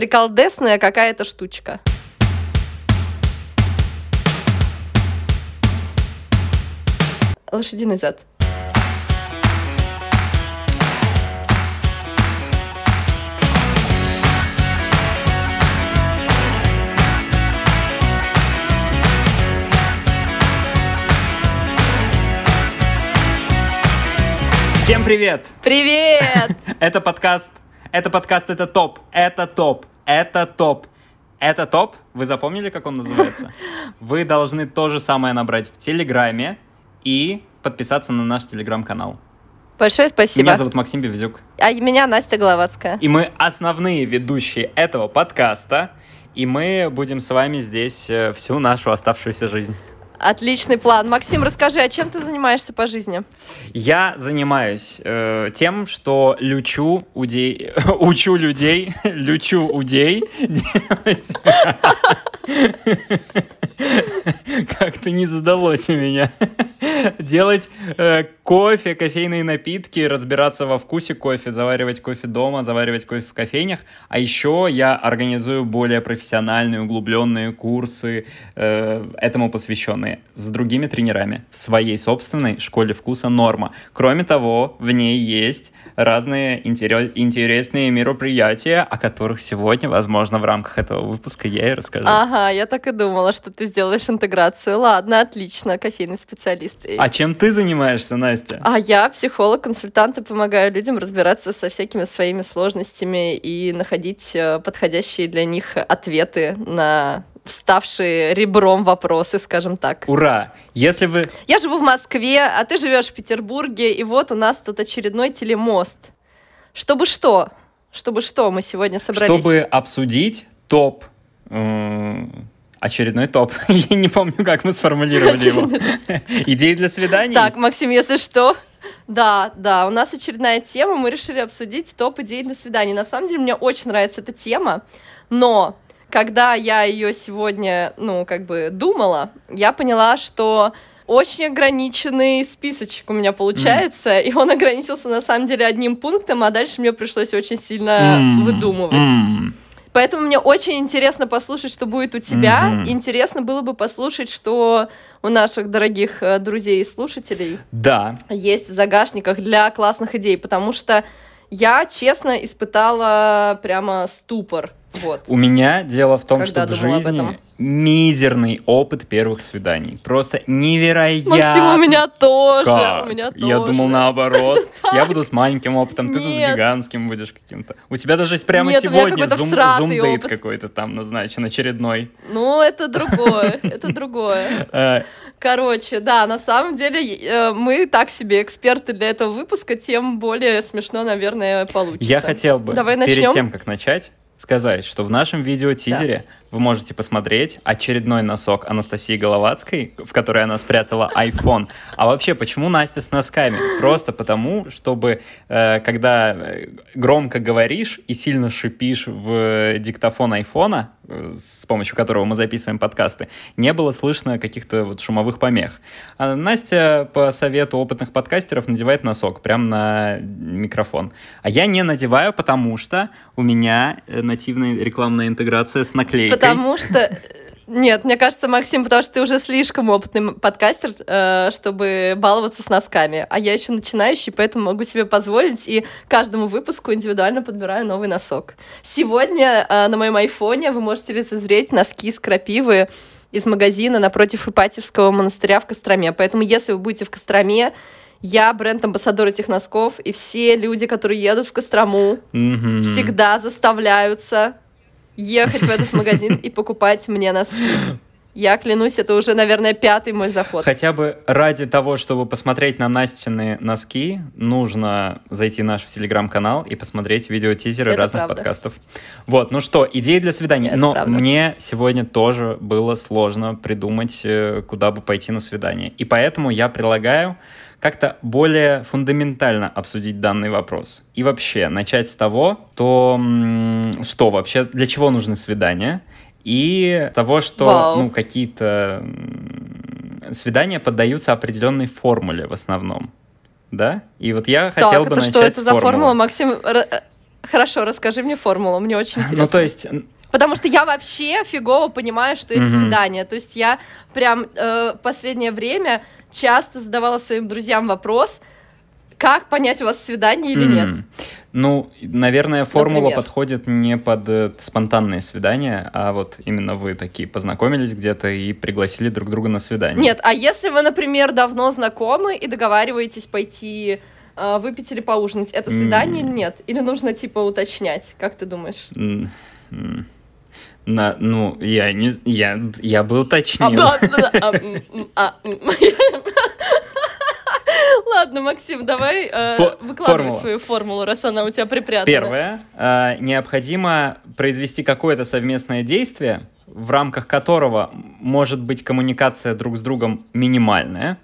приколдесная какая-то штучка. Лошадиный зад. Всем привет! Привет! Это подкаст, это подкаст, это топ, это топ, это топ. Это топ, вы запомнили, как он называется? Вы должны то же самое набрать в Телеграме и подписаться на наш Телеграм-канал. Большое спасибо. Меня зовут Максим Бевзюк. А меня Настя Головацкая. И мы основные ведущие этого подкаста. И мы будем с вами здесь э, всю нашу оставшуюся жизнь. Отличный план. Максим, расскажи, а чем ты занимаешься по жизни? Я занимаюсь э, тем, что лючу удей, учу людей, лючу удей делать. Как-то не задалось у меня. Делать э, кофе, кофейные напитки, разбираться во вкусе кофе, заваривать кофе дома, заваривать кофе в кофейнях. А еще я организую более профессиональные, углубленные курсы, э, этому посвященные, с другими тренерами в своей собственной школе вкуса «Норма». Кроме того, в ней есть разные интерес, интересные мероприятия, о которых сегодня, возможно, в рамках этого выпуска я и расскажу. Ага, я так и думала, что ты сделаешь интеграцию. Ладно, отлично, кофейный специалист. А чем ты занимаешься, Настя? А я психолог, консультант и помогаю людям разбираться со всякими своими сложностями и находить э, подходящие для них ответы на вставшие ребром вопросы, скажем так. Ура! Если вы... Я живу в Москве, а ты живешь в Петербурге, и вот у нас тут очередной телемост. Чтобы что? Чтобы что мы сегодня собрались? Чтобы обсудить топ э, Очередной топ. Я не помню, как мы сформулировали его. Идеи для свиданий? Так, Максим, если что, да, да, у нас очередная тема, мы решили обсудить топ идей для свиданий. На самом деле, мне очень нравится эта тема, но когда я ее сегодня, ну, как бы думала, я поняла, что очень ограниченный списочек у меня получается, mm. и он ограничился на самом деле одним пунктом, а дальше мне пришлось очень сильно mm. выдумывать. Mm. Поэтому мне очень интересно послушать, что будет у тебя. Mm-hmm. Интересно было бы послушать, что у наших дорогих э, друзей и слушателей да. есть в загашниках для классных идей, потому что я, честно, испытала прямо ступор. Вот. У меня дело в том, Когда что в жизни мизерный опыт первых свиданий. Просто невероятно. Максим, у меня тоже. Как? У меня тоже. Я думал наоборот. Я буду с маленьким опытом, ты тут с гигантским будешь каким-то. У тебя даже есть прямо сегодня зум-дейт какой-то там назначен, очередной. Ну, это другое, это другое. Э, Короче, да, на самом деле э, мы так себе эксперты для этого выпуска, тем более смешно, наверное, получится. Я хотел бы, Давай начнем. перед тем, как начать, сказать, что в нашем видео-тизере да. Вы можете посмотреть очередной носок Анастасии Головацкой, в которой она спрятала iPhone. А вообще, почему Настя с носками? Просто потому, чтобы э, когда э, громко говоришь и сильно шипишь в диктофон айфона, э, с помощью которого мы записываем подкасты, не было слышно каких-то вот шумовых помех. А Настя по совету опытных подкастеров надевает носок прямо на микрофон. А я не надеваю, потому что у меня э, нативная рекламная интеграция с наклейкой. Потому что... Нет, мне кажется, Максим, потому что ты уже слишком опытный подкастер, э, чтобы баловаться с носками. А я еще начинающий, поэтому могу себе позволить и каждому выпуску индивидуально подбираю новый носок. Сегодня э, на моем айфоне вы можете лицезреть носки из крапивы из магазина напротив Ипатьевского монастыря в Костроме. Поэтому, если вы будете в Костроме, я бренд-амбассадор этих носков, и все люди, которые едут в Кострому, mm-hmm. всегда заставляются ехать в этот магазин и покупать мне носки. Я клянусь, это уже, наверное, пятый мой заход. Хотя бы ради того, чтобы посмотреть на Настины носки, нужно зайти в наш телеграм-канал и посмотреть видеотизеры это разных правда. подкастов. Вот, ну что, идеи для свидания. Это Но правда. мне сегодня тоже было сложно придумать, э, куда бы пойти на свидание. И поэтому я предлагаю как-то более фундаментально обсудить данный вопрос. И вообще начать с того, то что вообще, для чего нужны свидания, и того, что Вау. ну, какие-то свидания поддаются определенной формуле в основном. Да? И вот я хотел так, бы это начать что это за формула, Максим? Хорошо, расскажи мне формулу, мне очень интересно. Ну, то есть... Потому что я вообще фигово понимаю, что есть mm-hmm. свидание. То есть я прям э, последнее время часто задавала своим друзьям вопрос, как понять, у вас свидание или mm. нет? Ну, наверное, формула Например? подходит не под э, спонтанные свидания, а вот именно вы такие познакомились где-то и пригласили друг друга на свидание. Нет, а если вы, например, давно знакомы и договариваетесь пойти э, выпить или поужинать, это свидание mm. или нет? Или нужно типа уточнять? Как ты думаешь? Mm. На, ну, я не, я, я бы уточнил. А, Ладно, Максим, давай э, выкладывай формула. свою формулу, раз она у тебя припрятана. Первое. Э, необходимо произвести какое-то совместное действие, в рамках которого может быть коммуникация друг с другом минимальная,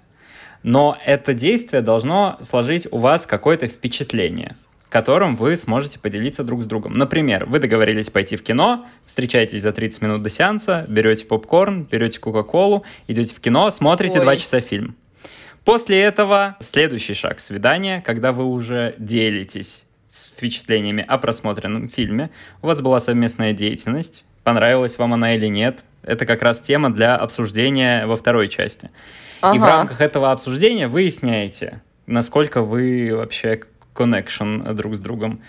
но это действие должно сложить у вас какое-то впечатление которым вы сможете поделиться друг с другом. Например, вы договорились пойти в кино, встречаетесь за 30 минут до сеанса, берете попкорн, берете кока-колу, идете в кино, смотрите Ой. часа фильм. После этого следующий шаг свидания, когда вы уже делитесь с впечатлениями о просмотренном фильме, у вас была совместная деятельность, понравилась вам она или нет, это как раз тема для обсуждения во второй части. Ага. И в рамках этого обсуждения выясняете, насколько вы вообще connection друг с другом.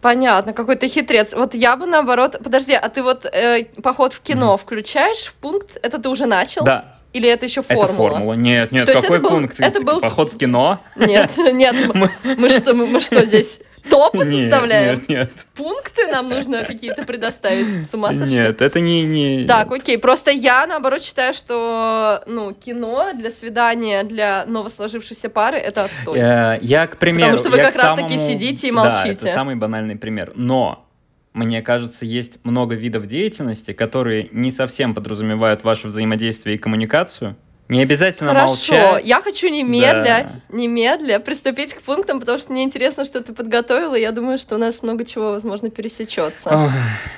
Понятно, какой то хитрец. Вот я бы наоборот... Подожди, а ты вот э, поход в кино mm-hmm. включаешь в пункт? Это ты уже начал? Да, или это еще формула? Это формула. Нет, нет, То какой пункт? Это был... Поход в кино? Нет, нет, мы, мы, что, мы, мы что здесь? Топы нет, составляем? Нет, нет. Пункты нам нужно какие-то предоставить? С ума сошли? Нет, это не... не... Так, окей. Просто я, наоборот, считаю, что ну, кино для свидания для новосложившейся пары — это отстой. Я, э, я, к примеру... Потому что вы как раз-таки самому... сидите и молчите. Да, это самый банальный пример. Но мне кажется, есть много видов деятельности, которые не совсем подразумевают ваше взаимодействие и коммуникацию. Не обязательно Хорошо, молчать. я хочу немедля, да. немедля приступить к пунктам, потому что мне интересно, что ты подготовила, и я думаю, что у нас много чего, возможно, пересечется. Ох.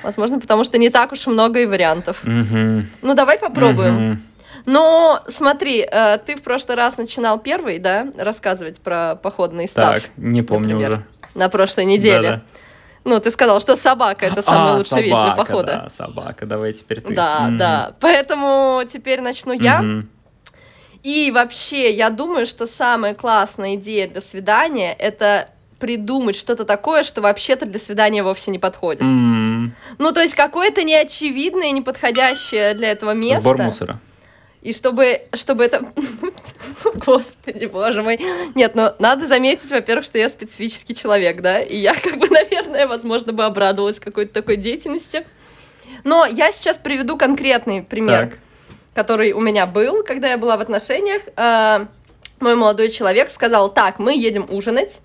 Возможно, потому что не так уж много и вариантов. Угу. Ну, давай попробуем. Угу. Но смотри, э, ты в прошлый раз начинал первый, да, рассказывать про походный став. Так, не помню например, уже. На прошлой неделе. Да-да. Ну, ты сказал, что собака это самая а, лучшая собака, вещь для похода. Да, собака, давай теперь ты. Да, mm-hmm. да. Поэтому теперь начну я. Mm-hmm. И вообще, я думаю, что самая классная идея для свидания это придумать что-то такое, что вообще-то для свидания вовсе не подходит. Mm-hmm. Ну, то есть какое-то неочевидное, неподходящее для этого место. Сбор мусора. И чтобы, чтобы это... Господи, боже мой. Нет, но надо заметить, во-первых, что я специфический человек, да, и я как бы, наверное, возможно, бы обрадовалась какой-то такой деятельности. Но я сейчас приведу конкретный пример, так. Который у меня был, когда я была в отношениях. Э, мой молодой человек сказал, так, мы едем ужинать,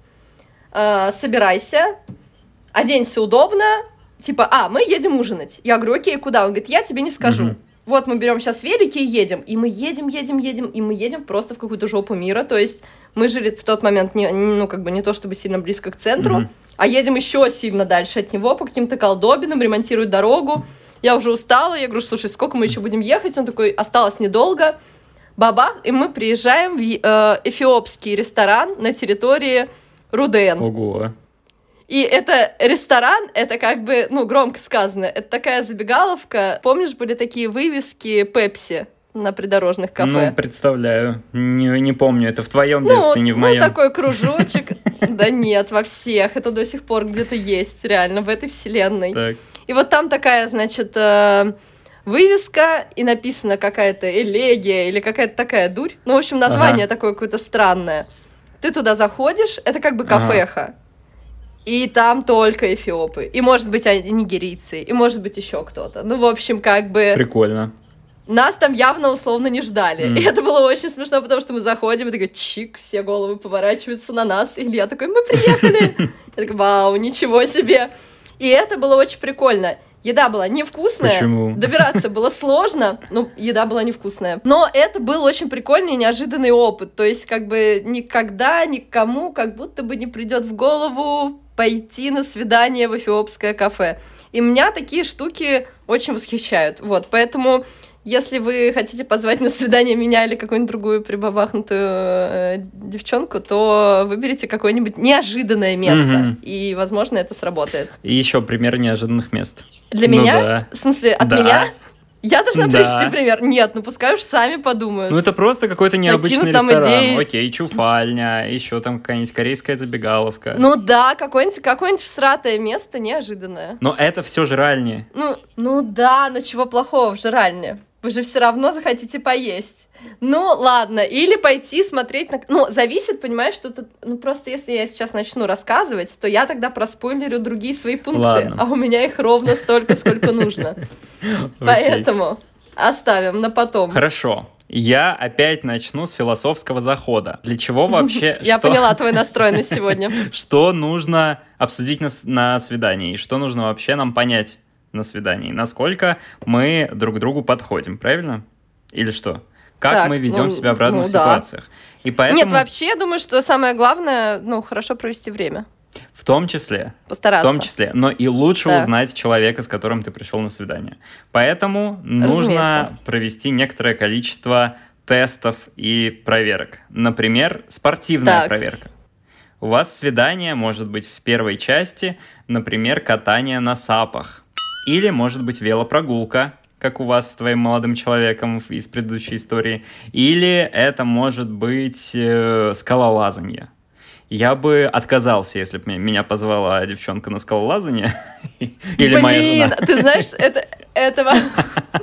э, собирайся, оденься удобно, типа, а, мы едем ужинать. Я говорю, окей, куда? Он говорит, я тебе не скажу. Угу вот мы берем сейчас велики и едем, и мы едем, едем, едем, и мы едем просто в какую-то жопу мира, то есть мы жили в тот момент, не, ну, как бы не то чтобы сильно близко к центру, mm-hmm. а едем еще сильно дальше от него по каким-то колдобинам, ремонтируют дорогу, я уже устала, я говорю, слушай, сколько мы еще будем ехать? Он такой, осталось недолго, бабах, и мы приезжаем в э, эфиопский ресторан на территории Руден. Ого. И это ресторан, это как бы, ну, громко сказано, это такая забегаловка. Помнишь, были такие вывески Пепси? на придорожных кафе. Ну, представляю. Не, не помню, это в твоем ну, детстве, не в моем. Ну, такой кружочек. Да нет, во всех. Это до сих пор где-то есть, реально, в этой вселенной. Так. И вот там такая, значит, э, вывеска, и написана какая-то элегия или какая-то такая дурь. Ну, в общем, название такое какое-то странное. Ты туда заходишь, это как бы кафеха. И там только эфиопы. И, может быть, нигерийцы. И, может быть, еще кто-то. Ну, в общем, как бы... Прикольно. Нас там явно условно не ждали. Mm. И это было очень смешно, потому что мы заходим, и такой чик, все головы поворачиваются на нас. И я такой, мы приехали. Я такой, вау, ничего себе. И это было очень прикольно. Еда была невкусная. Почему? Добираться было сложно. Ну, еда была невкусная. Но это был очень прикольный и неожиданный опыт. То есть, как бы никогда никому как будто бы не придет в голову пойти на свидание в эфиопское кафе. И меня такие штуки очень восхищают. Вот, поэтому Если вы хотите позвать на свидание меня или какую-нибудь другую прибабахнутую э, девчонку, то выберите какое-нибудь неожиданное место, mm-hmm. и, возможно, это сработает. И еще пример неожиданных мест. Для ну, меня? Да. В смысле, от да. меня? Я должна да. привести пример. Нет, ну пускай уж сами подумают. Ну это просто какой-то необычный Накинут ресторан. Идеи. Окей, чуфальня, еще там какая-нибудь корейская забегаловка. Ну да, какое-нибудь какое всратое место неожиданное. Но это все жральни. Ну, ну да, но чего плохого в жральне? Вы же все равно захотите поесть. Ну, ладно, или пойти смотреть на... Ну, зависит, понимаешь, что тут... Ну, просто если я сейчас начну рассказывать, то я тогда проспойлерю другие свои пункты, ладно. а у меня их ровно столько, сколько нужно. Поэтому оставим на потом. Хорошо. Я опять начну с философского захода. Для чего вообще... Я поняла твой настрой на сегодня. Что нужно обсудить на свидании? И что нужно вообще нам понять на свидании? Насколько мы друг к другу подходим, правильно? Или что? Как так, мы ведем ну, себя в разных ну, ситуациях? Да. И поэтому... Нет, вообще, я думаю, что самое главное, ну, хорошо провести время. В том числе. Постараться. В том числе. Но и лучше да. узнать человека, с которым ты пришел на свидание. Поэтому Разумеется. нужно провести некоторое количество тестов и проверок. Например, спортивная так. проверка. У вас свидание может быть в первой части, например, катание на сапах. Или может быть велопрогулка, как у вас с твоим молодым человеком из предыдущей истории. Или это может быть э, скалолазание. Я бы отказался, если бы меня позвала девчонка на скалолазание. Или моя жена. ты знаешь, это, это,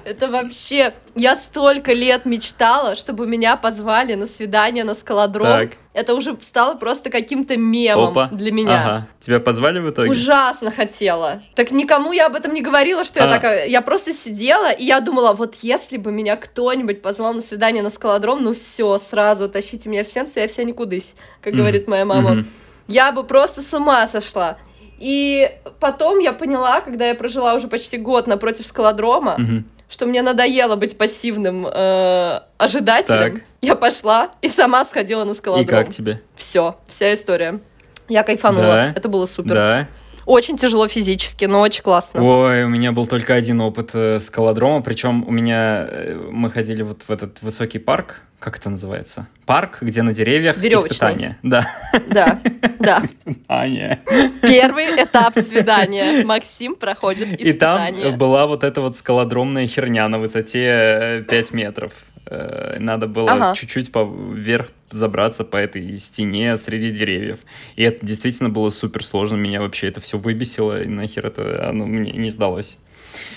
это вообще... Я столько лет мечтала, чтобы меня позвали на свидание на скалодром. Так. Это уже стало просто каким-то мемом Опа. для меня. Ага. Тебя позвали в итоге? Ужасно хотела. Так никому я об этом не говорила, что а. я такая... Я просто сидела, и я думала, вот если бы меня кто-нибудь позвал на свидание на скалодром, ну все, сразу тащите меня в сенсы, я вся никудысь, как mm. говорит моя мама. Mm-hmm. Я бы просто с ума сошла. И потом я поняла, когда я прожила уже почти год напротив скалодрома, угу. что мне надоело быть пассивным э, ожидателем. Так. Я пошла и сама сходила на скалодром. И как тебе? Все, вся история. Я кайфанула. Да. Это было супер. Да. Очень тяжело физически, но очень классно. Ой, у меня был только один опыт э, скалодрома, причем у меня э, мы ходили вот в этот высокий парк, как это называется? Парк, где на деревьях Веревочный. испытания. Да. Да, да. Испытания. Первый этап свидания. Максим проходит испытание. И там была вот эта вот скалодромная херня на высоте 5 э, метров. Э, надо было ага. чуть-чуть вверх забраться по этой стене среди деревьев. И это действительно было супер сложно. Меня вообще это все выбесило, и нахер это оно мне не сдалось.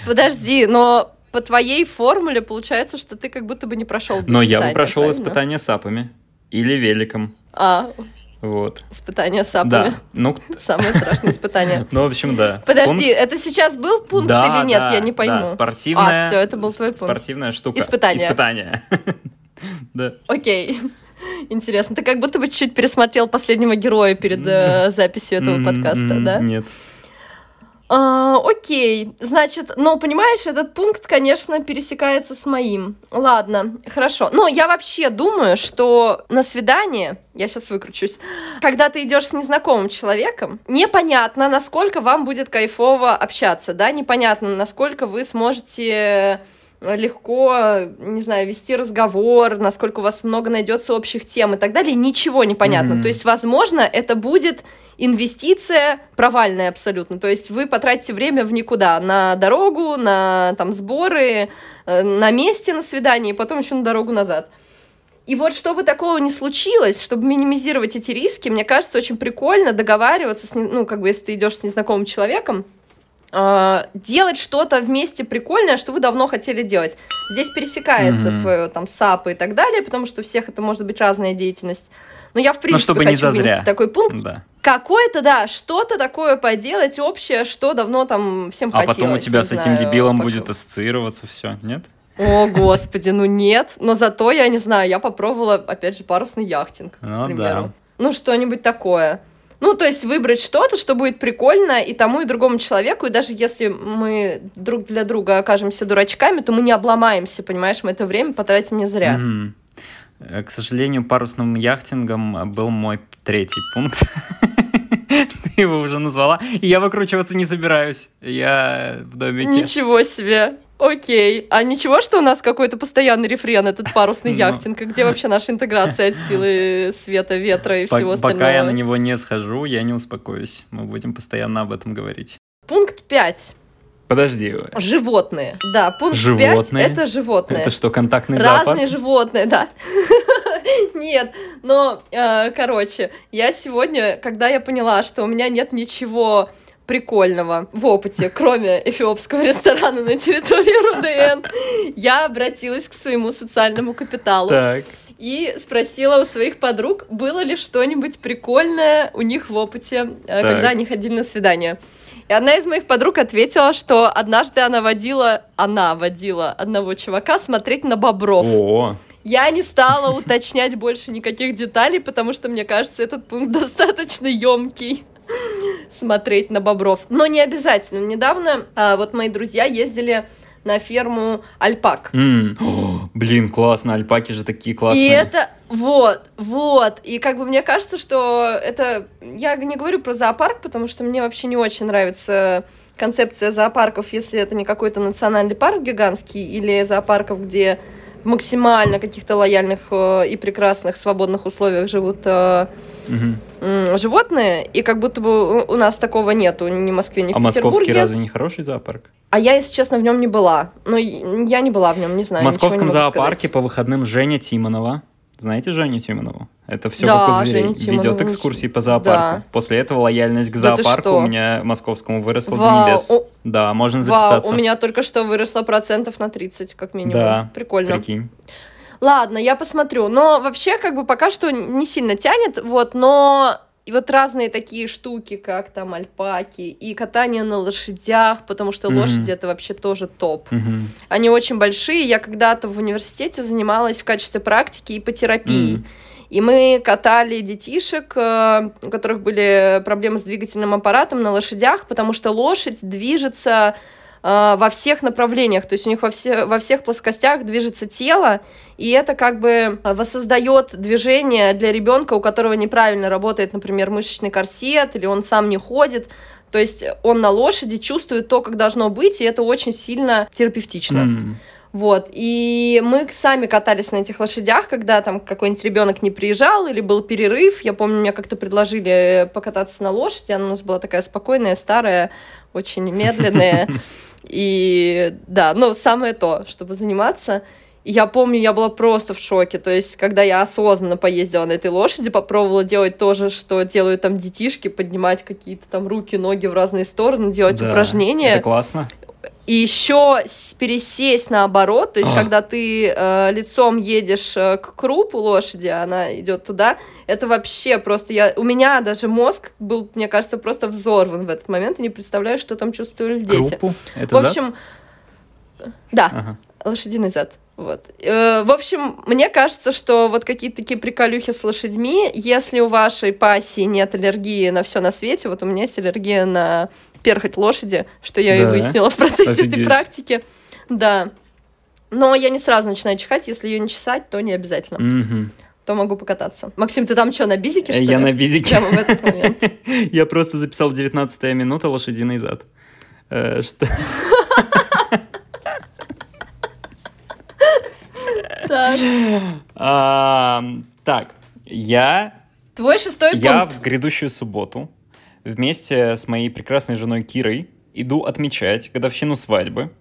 Подожди, но по твоей формуле получается, что ты как будто бы не прошел Но я бы прошел правильно? испытание сапами. Или великом. А, вот. Испытание сапами. Да. Ну... Самое страшное испытание. Ну, в общем, да. Подожди, это сейчас был пункт или нет? Я не пойму. Да, спортивная... А, все, это был твой пункт. Спортивная штука. Испытание. Испытание. Да. Окей. Интересно. Ты как будто бы чуть-чуть пересмотрел последнего героя перед э, записью этого подкаста, да? Нет. А, окей, значит, ну, понимаешь, этот пункт, конечно, пересекается с моим. Ладно, хорошо. Но я вообще думаю, что на свидание, я сейчас выкручусь, когда ты идешь с незнакомым человеком, непонятно, насколько вам будет кайфово общаться, да, непонятно, насколько вы сможете легко, не знаю, вести разговор, насколько у вас много найдется общих тем и так далее, ничего не понятно. Mm-hmm. То есть, возможно, это будет инвестиция провальная абсолютно. То есть вы потратите время в никуда, на дорогу, на там сборы, э, на месте на свидание, и потом еще на дорогу назад. И вот чтобы такого не случилось, чтобы минимизировать эти риски, мне кажется, очень прикольно договариваться, с, ну, как бы, если ты идешь с незнакомым человеком, а, делать что-то вместе прикольное, что вы давно хотели делать. Здесь пересекается mm-hmm. твое там SUP и так далее, потому что у всех это может быть разная деятельность. Но я, в принципе, чтобы хочу не зазря. такой пункт. Да. Какое-то, да, что-то такое поделать общее, что давно там всем а хотелось. А потом у тебя с знаю, этим дебилом будет ассоциироваться все, нет? О, господи, ну нет. Но зато, я не знаю, я попробовала, опять же, парусный яхтинг, ну, к примеру. Да. Ну, что-нибудь такое. Ну, то есть выбрать что-то, что будет прикольно и тому, и другому человеку, и даже если мы друг для друга окажемся дурачками, то мы не обломаемся, понимаешь, мы это время потратим не зря. Mm-hmm. К сожалению, парусным яхтингом был мой третий пункт. его уже назвала. И я выкручиваться не собираюсь. Я в домике. Ничего себе. Окей. А ничего, что у нас какой-то постоянный рефрен, этот парусный ну. яхтинг? Где вообще наша интеграция от силы света, ветра и всего остального? Пока я на него не схожу, я не успокоюсь. Мы будем постоянно об этом говорить. Пункт 5. Подожди. Животные. Да, пункт животные? 5 это животные. Это что, контактный Разные зоопарк? Разные животные, да. Нет, но, э, короче, я сегодня, когда я поняла, что у меня нет ничего прикольного в опыте, кроме эфиопского ресторана на территории РУДН, я обратилась к своему социальному капиталу. Так. И спросила у своих подруг, было ли что-нибудь прикольное у них в опыте, э, так. когда они ходили на свидание. И одна из моих подруг ответила, что однажды она водила, она водила одного чувака смотреть на бобров. О. Я не стала уточнять больше никаких деталей, потому что мне кажется, этот пункт достаточно емкий смотреть на бобров. Но не обязательно. Недавно а, вот мои друзья ездили на ферму альпак. Mm. О, блин, классно, альпаки же такие классные. И это, вот, вот, и как бы мне кажется, что это, я не говорю про зоопарк, потому что мне вообще не очень нравится концепция зоопарков, если это не какой-то национальный парк гигантский или зоопарков, где в максимально каких-то лояльных э, и прекрасных свободных условиях живут угу. животные, и как будто бы у нас такого нету ни в Москве, ни в а Петербурге. А московский разве не хороший зоопарк? А я, если честно, в нем не была. Ну, я не была в нем, не знаю. В московском зоопарке сказать. по выходным Женя Тимонова. Знаете Женю Тимонову? Это все да, как у зверей. Ведет экскурсии по зоопарку. Да. После этого лояльность к зоопарку да у меня московскому выросла Вау. до небес. О... Да, можно записаться. Вау, у меня только что выросло процентов на 30, как минимум. Да, Прикольно. Прикинь. Ладно, я посмотрю. Но вообще, как бы пока что не сильно тянет, вот, но и вот разные такие штуки, как там альпаки и катание на лошадях, потому что mm-hmm. лошади это вообще тоже топ. Mm-hmm. Они очень большие. Я когда-то в университете занималась в качестве практики и по терапии. Mm-hmm. И мы катали детишек, э, у которых были проблемы с двигательным аппаратом на лошадях, потому что лошадь движется во всех направлениях, то есть у них во, все, во всех плоскостях движется тело, и это как бы воссоздает движение для ребенка, у которого неправильно работает, например, мышечный корсет, или он сам не ходит, то есть он на лошади чувствует то, как должно быть, и это очень сильно терапевтично. Mm. Вот, и мы сами катались на этих лошадях, когда там какой-нибудь ребенок не приезжал или был перерыв. Я помню, мне как-то предложили покататься на лошади, она у нас была такая спокойная, старая, очень медленная. И да, ну, самое то, чтобы заниматься. И я помню, я была просто в шоке. То есть, когда я осознанно поездила на этой лошади, попробовала делать то же, что делают там детишки, поднимать какие-то там руки, ноги в разные стороны, делать да, упражнения. Это классно. И еще пересесть наоборот, то есть, а. когда ты э, лицом едешь э, к крупу лошади, она идет туда, это вообще просто я. У меня даже мозг был, мне кажется, просто взорван в этот момент. и не представляю, что там чувствовали дети. Крупу? Это в общем, зад? да, ага. лошадиный зад. Вот. Э, в общем, мне кажется, что вот какие-то такие приколюхи с лошадьми, если у вашей пассии нет аллергии на все на свете, вот у меня есть аллергия на перхоть лошади, что я да. и выяснила в процессе Офигеть. этой практики. Да. Но я не сразу начинаю чихать, если ее не чесать, то не обязательно. Угу. То могу покататься. Максим, ты там что, на бизике, что Я ли? на бизике. Прямо в этот момент. Я просто записал 19 минута лошадиный зад. Э, что... Так. Так, я... Твой шестой пункт. Я в грядущую субботу вместе с моей прекрасной женой Кирой иду отмечать годовщину свадьбы.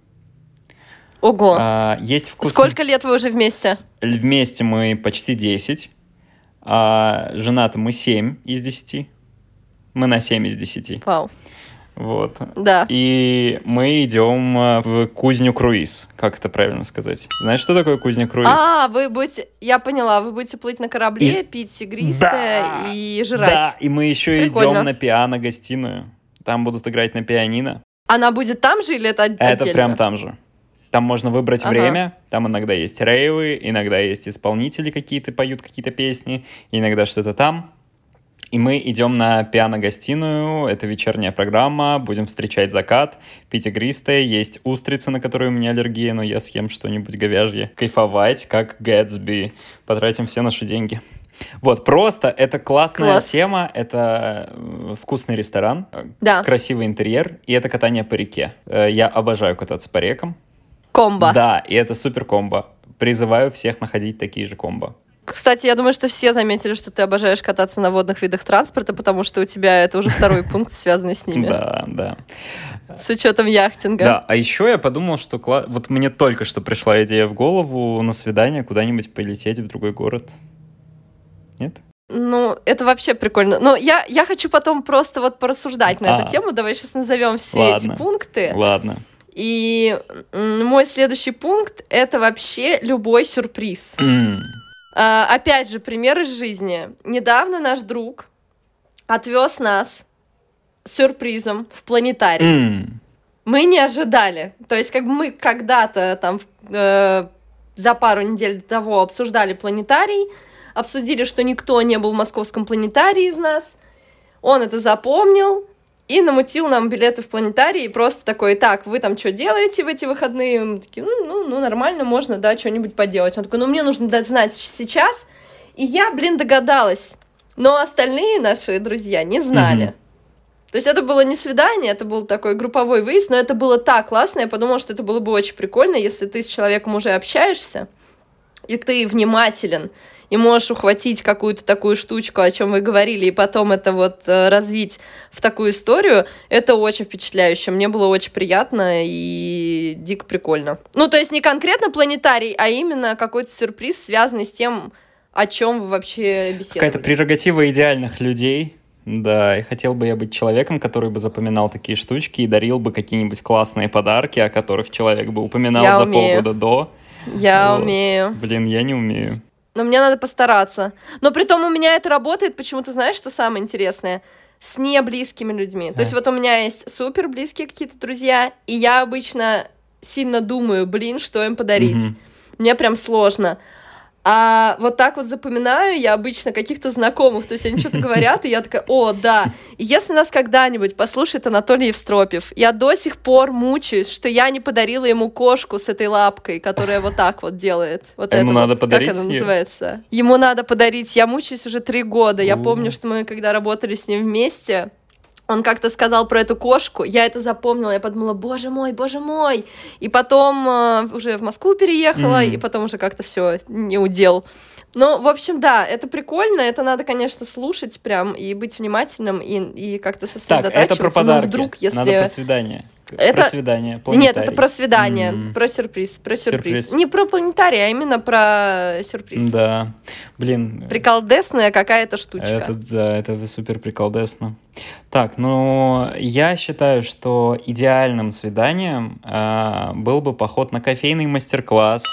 Ого. А, есть вкус... Сколько лет вы уже вместе? С... Вместе мы почти 10. А женаты мы 7 из 10. Мы на 7 из 10. Вау. Вот. Да. И мы идем э, в кузню круиз. Как это правильно сказать? Знаешь, что такое кузня круиз? А, вы будете... Я поняла, вы будете плыть на корабле, и... пить игристое да, и жрать. Да, и мы еще Прикольно. идем на пиано-гостиную. Там будут играть на пианино. Она будет там же или это отдельно? Это прям там же. Там можно выбрать ага. время, там иногда есть рейвы, иногда есть исполнители какие-то, поют какие-то песни, иногда что-то там. И мы идем на пиано-гостиную, это вечерняя программа, будем встречать закат, пить игристое, есть устрицы, на которые у меня аллергия, но я съем что-нибудь говяжье. Кайфовать, как Гэтсби, потратим все наши деньги. Вот, просто это классная Класс. тема, это э, вкусный ресторан, да. красивый интерьер, и это катание по реке. Э, я обожаю кататься по рекам. Комбо. Да, и это супер комбо. Призываю всех находить такие же комбо. Кстати, я думаю, что все заметили, что ты обожаешь кататься на водных видах транспорта, потому что у тебя это уже второй пункт, связанный с ними. Да, да. С учетом яхтинга. Да, а еще я подумал, что вот мне только что пришла идея в голову на свидание куда-нибудь полететь в другой город. Нет? Ну, это вообще прикольно. Но я, я хочу потом просто вот порассуждать на а, эту тему. Давай сейчас назовем все ладно, эти пункты. Ладно. И мой следующий пункт — это вообще любой сюрприз. Mm. А, опять же, пример из жизни. Недавно наш друг отвез нас сюрпризом в планетарий. Mm. Мы не ожидали. То есть, как бы мы когда-то там э, за пару недель до того обсуждали планетарий, обсудили, что никто не был в московском планетарии из нас. Он это запомнил, и намутил нам билеты в планетарий, и просто такой, так, вы там что делаете в эти выходные? Мы такие, ну, ну, ну, нормально, можно, да, что-нибудь поделать. Он такой, ну, мне нужно знать сейчас. И я, блин, догадалась. Но остальные наши друзья не знали. Mm-hmm. То есть это было не свидание, это был такой групповой выезд, но это было так классно, я подумала, что это было бы очень прикольно, если ты с человеком уже общаешься, и ты внимателен, и можешь ухватить какую-то такую штучку, о чем вы говорили, и потом это вот э, развить в такую историю, это очень впечатляюще. Мне было очень приятно и дико прикольно. Ну, то есть не конкретно планетарий, а именно какой-то сюрприз, связанный с тем, о чем вы вообще беседовали. Какая-то прерогатива идеальных людей. Да, и хотел бы я быть человеком, который бы запоминал такие штучки и дарил бы какие-нибудь классные подарки, о которых человек бы упоминал я за умею. полгода до. Я вот. умею. Блин, я не умею но мне надо постараться. Но при том у меня это работает, почему-то знаешь, что самое интересное? С неблизкими людьми. А. То есть вот у меня есть супер близкие какие-то друзья, и я обычно сильно думаю, блин, что им подарить. Угу. Мне прям сложно. А вот так вот запоминаю я обычно каких-то знакомых, то есть они что-то говорят, и я такая, о, да. И если нас когда-нибудь послушает Анатолий Евстропев, я до сих пор мучаюсь, что я не подарила ему кошку с этой лапкой, которая вот так вот делает. Вот ему это надо вот, подарить Как она называется? Ему надо подарить. Я мучаюсь уже три года. Я помню, что мы когда работали с ним вместе, он как-то сказал про эту кошку, я это запомнила, я подумала, боже мой, боже мой. И потом э, уже в Москву переехала, mm. и потом уже как-то все не удел. Ну, в общем, да, это прикольно, это надо, конечно, слушать прям и быть внимательным и, и как-то сосредотачиваться. Так, это про подарки. Но вдруг, если... Надо про свидание. Это... Про свидание. Нет, это про свидание, mm. про сюрприз, про сюрприз. сюрприз. Не про планетарий, а именно про сюрприз. Да, блин. Приколдесная какая-то штучка. Это, да, это супер приколдесно. Так, ну, я считаю, что идеальным свиданием э, был бы поход на кофейный мастер-класс,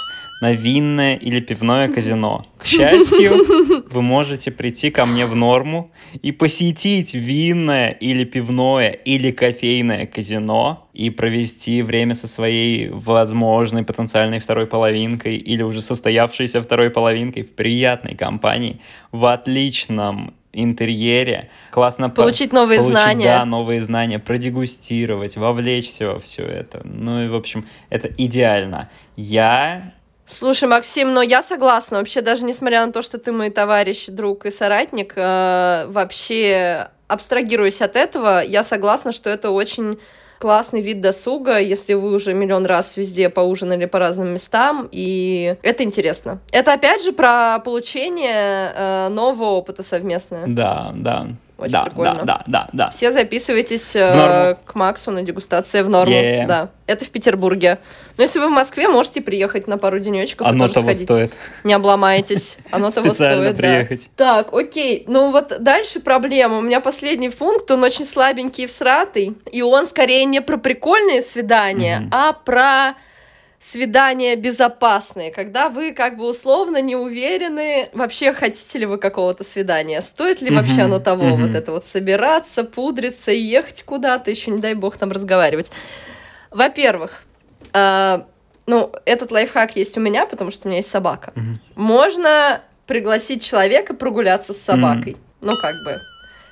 на винное или пивное казино. К счастью, вы можете прийти ко мне в норму и посетить винное или пивное или кофейное казино и провести время со своей возможной потенциальной второй половинкой или уже состоявшейся второй половинкой в приятной компании, в отличном интерьере, классно получить новые получить, знания, да, новые знания, продегустировать, вовлечься во все это. Ну и в общем, это идеально. Я Слушай, Максим, но я согласна. Вообще, даже несмотря на то, что ты мой товарищ, друг и соратник, э, вообще абстрагируясь от этого, я согласна, что это очень классный вид досуга, если вы уже миллион раз везде поужинали по разным местам, и это интересно. Это опять же про получение э, нового опыта совместное. Да, да. Очень да, прикольно. Да, да, да, да. Все записывайтесь э, к Максу на дегустацию в норму. Yeah. Да. Это в Петербурге. Но если вы в Москве, можете приехать на пару денечков Оно и тоже того сходить. стоит. Не обломаетесь. Оно того стоит. приехать. Да. Так, окей. Ну вот дальше проблема. У меня последний пункт, он очень слабенький и всратый. И он скорее не про прикольные свидания, mm-hmm. а про свидания безопасные, когда вы как бы условно не уверены, вообще хотите ли вы какого-то свидания, стоит ли вообще оно того, uh-huh. вот это вот собираться, пудриться и ехать куда-то, еще не дай бог там разговаривать. Во-первых, э, ну, этот лайфхак есть у меня, потому что у меня есть собака. Uh-huh. Можно пригласить человека прогуляться с собакой. Ну, как бы,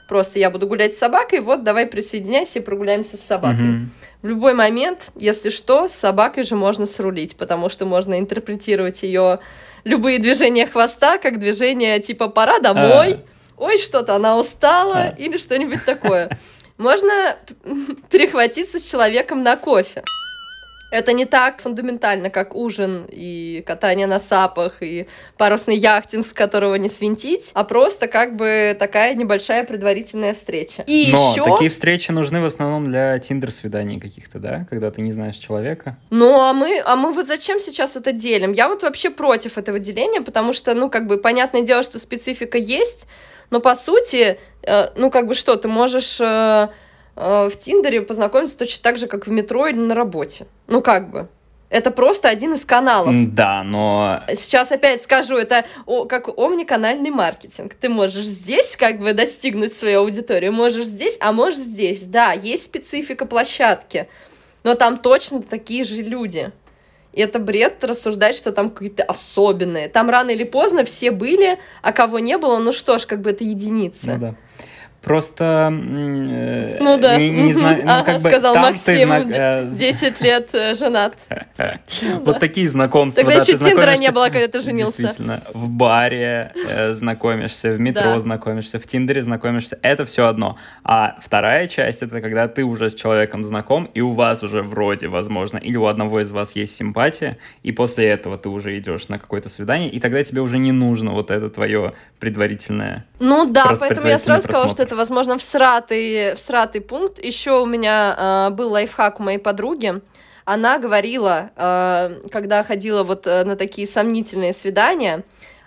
просто я буду гулять с собакой, вот давай присоединяйся и прогуляемся с собакой. Uh-huh. В любой момент, если что, с собакой же можно срулить, потому что можно интерпретировать ее любые движения хвоста как движение типа «пора домой», а. «ой, что-то она устала» а. или что-нибудь такое. Можно перехватиться с человеком на кофе. Это не так фундаментально, как ужин и катание на сапах и парусный яхтинг, с которого не свинтить, а просто как бы такая небольшая предварительная встреча. И Но еще... такие встречи нужны в основном для тиндер-свиданий каких-то, да? Когда ты не знаешь человека. Ну, а мы, а мы вот зачем сейчас это делим? Я вот вообще против этого деления, потому что, ну, как бы, понятное дело, что специфика есть, но по сути, э, ну, как бы что, ты можешь... Э, в Тиндере познакомиться точно так же, как в метро или на работе. Ну, как бы. Это просто один из каналов. Да, но... Сейчас опять скажу, это о, как омниканальный маркетинг. Ты можешь здесь как бы достигнуть свою аудиторию, можешь здесь, а можешь здесь. Да, есть специфика площадки, но там точно такие же люди. И это бред рассуждать, что там какие-то особенные. Там рано или поздно все были, а кого не было, ну что ж, как бы это единицы. Ну да. Просто э, ну да, не, не знаю, ну, ага, как бы сказал Максим, знак... 10 э, лет э, женат. Ну вот такие знакомства. Тогда еще Тиндера не было, когда ты женился. Действительно, в баре знакомишься, в метро знакомишься, в Тиндере знакомишься. Это все одно. А вторая часть это когда ты уже с человеком знаком и у вас уже вроде, возможно, или у одного из вас есть симпатия, и после этого ты уже идешь на какое-то свидание, и тогда тебе уже не нужно вот это твое предварительное. Ну да, поэтому я сразу сказала, что это, возможно, всратый, всратый пункт. Еще у меня э, был лайфхак у моей подруги. Она говорила, э, когда ходила вот э, на такие сомнительные свидания,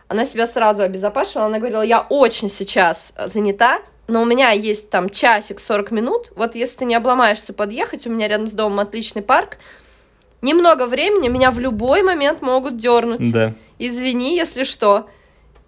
она себя сразу обезопасила. Она говорила, я очень сейчас занята, но у меня есть там часик 40 минут. Вот если ты не обломаешься подъехать, у меня рядом с домом отличный парк. Немного времени, меня в любой момент могут дернуть. Да. Извини, если что.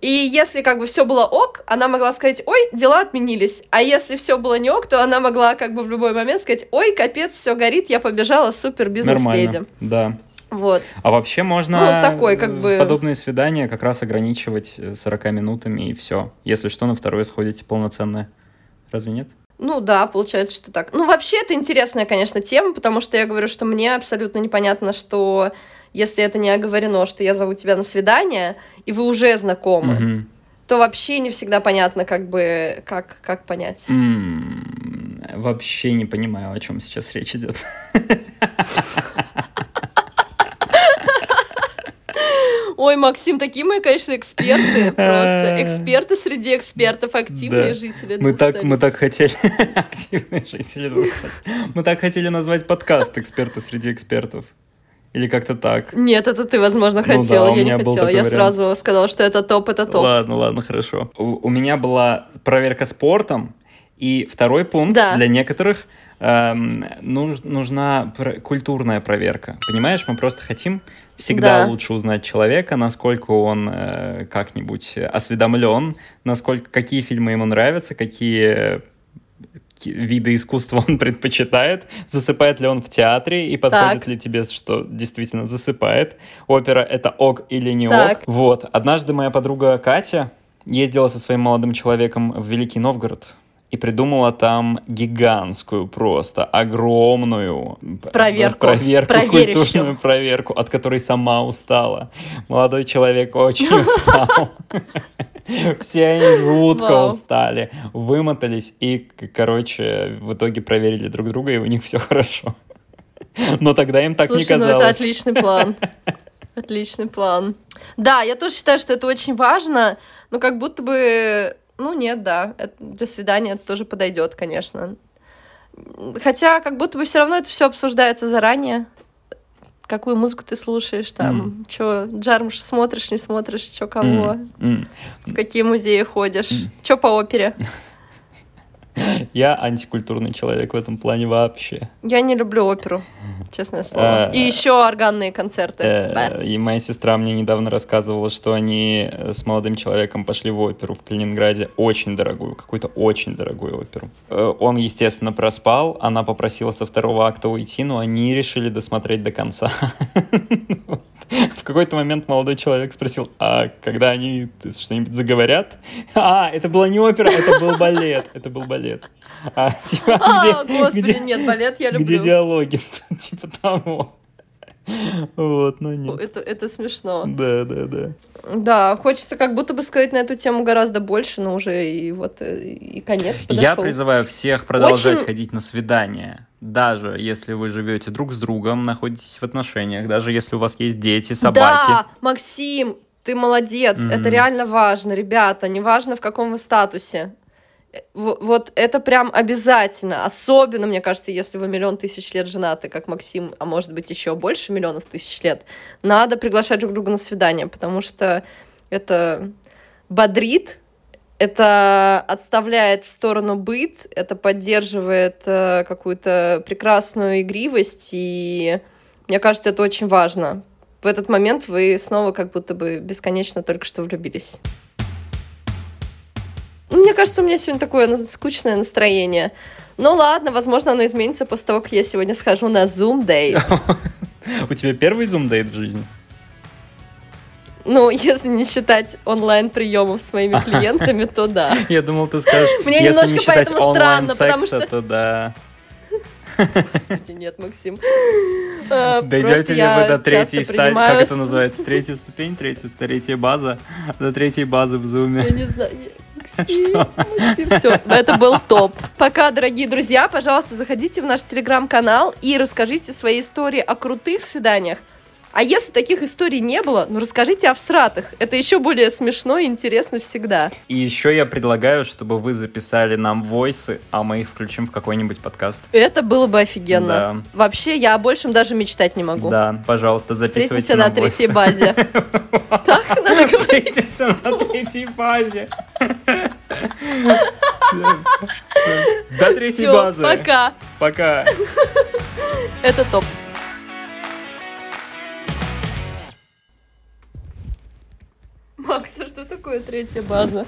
И если как бы все было ок, она могла сказать, ой, дела отменились. А если все было не ок, то она могла как бы в любой момент сказать, ой, капец, все горит, я побежала, супер бизнес-леди. Да. Вот. А вообще можно ну, вот такой, как бы... подобные свидания как раз ограничивать 40 минутами и все. Если что, на второе сходите полноценное. Разве нет? Ну да, получается, что так. Ну вообще это интересная, конечно, тема, потому что я говорю, что мне абсолютно непонятно, что если это не оговорено, что я зову тебя на свидание, и вы уже знакомы, угу. то вообще не всегда понятно, как бы, как, как понять. Mm, вообще не понимаю, о чем сейчас речь идет. Ой, Максим, такие мы, конечно, эксперты, просто эксперты среди экспертов, активные да. жители мы так, мы так хотели, активные жители Мы так хотели назвать подкаст «Эксперты среди экспертов». Или как-то так? Нет, это ты, возможно, хотела. Ну, да, я не хотела. Я вариант. сразу сказала, что это топ, это топ. Ладно, ладно, хорошо. У, у меня была проверка спортом, и второй пункт да. для некоторых эм, нуж, нужна пр- культурная проверка. Понимаешь, мы просто хотим всегда да. лучше узнать человека, насколько он э, как-нибудь осведомлен, насколько какие фильмы ему нравятся, какие виды искусства он предпочитает, засыпает ли он в театре и подходит так. ли тебе, что действительно засыпает. Опера — это ок или не так. ок. Вот. Однажды моя подруга Катя ездила со своим молодым человеком в Великий Новгород и придумала там гигантскую просто, огромную проверку, проверку культурную проверку, от которой сама устала. Молодой человек очень устал. Все они жутко устали, вымотались и, короче, в итоге проверили друг друга, и у них все хорошо. Но тогда им так Слушай, не казалось. ну это отличный план. Отличный план. Да, я тоже считаю, что это очень важно, но как будто бы, ну нет, да, это, для свидания это тоже подойдет, конечно. Хотя как будто бы все равно это все обсуждается заранее какую музыку ты слушаешь, там, mm. что Джармуш смотришь, не смотришь, что кого, mm. Mm. в какие музеи ходишь, mm. что по опере. Я антикультурный человек в этом плане вообще. Я не люблю оперу, честное слово. И еще органные концерты. Э, и моя сестра мне недавно рассказывала, что они э, с молодым человеком пошли в оперу в Калининграде. Очень дорогую, какую-то очень дорогую оперу. Э, он, естественно, проспал. Она попросила со второго акта уйти, но они решили досмотреть до конца. В какой-то момент молодой человек спросил, а когда они что-нибудь заговорят? А, это была не опера, это был балет. Это был балет. А, типа, а, где, господи, где, нет, балет я люблю. Где диалоги, типа того. Вот, но нет. Это, это смешно. Да, да, да. Да, хочется как будто бы сказать на эту тему гораздо больше, но уже и вот и конец подошел. Я призываю всех продолжать Очень... ходить на свидания даже если вы живете друг с другом, находитесь в отношениях, даже если у вас есть дети, собаки. Да, Максим, ты молодец, mm-hmm. это реально важно, ребята, неважно в каком вы статусе. Вот это прям обязательно, особенно, мне кажется, если вы миллион тысяч лет женаты, как Максим, а может быть еще больше миллионов тысяч лет, надо приглашать друг друга на свидание, потому что это бодрит, это отставляет в сторону быт, это поддерживает э, какую-то прекрасную игривость, и мне кажется, это очень важно. В этот момент вы снова как будто бы бесконечно только что влюбились. Мне кажется, у меня сегодня такое скучное настроение. Ну ладно, возможно, оно изменится после того, как я сегодня схожу на Zoom Day. У тебя первый Zoom Date в жизни? Ну, если не считать онлайн-приемов с моими клиентами, то да. Я думал, ты скажешь, Мне немножко поэтому странно, потому что... то да. Нет, Максим. Э, Дойдете ли вы до третьей стадии, как это называется, третья ступень, третья, третья база, до третьей базы в зуме? Я не знаю. Максим, все, это был топ. Пока, дорогие друзья, пожалуйста, заходите в наш телеграм-канал и расскажите свои истории о крутых свиданиях, а если таких историй не было, ну расскажите о всратах. Это еще более смешно и интересно всегда. И еще я предлагаю, чтобы вы записали нам войсы, а мы их включим в какой-нибудь подкаст. Это было бы офигенно. Да. Вообще, я о большем даже мечтать не могу. Да, пожалуйста, записывайте Встретимся на третьей базе. Так надо говорить. Встретимся на третьей базе. До третьей базы. Пока. Пока. Это топ. Макс, а что такое третья база?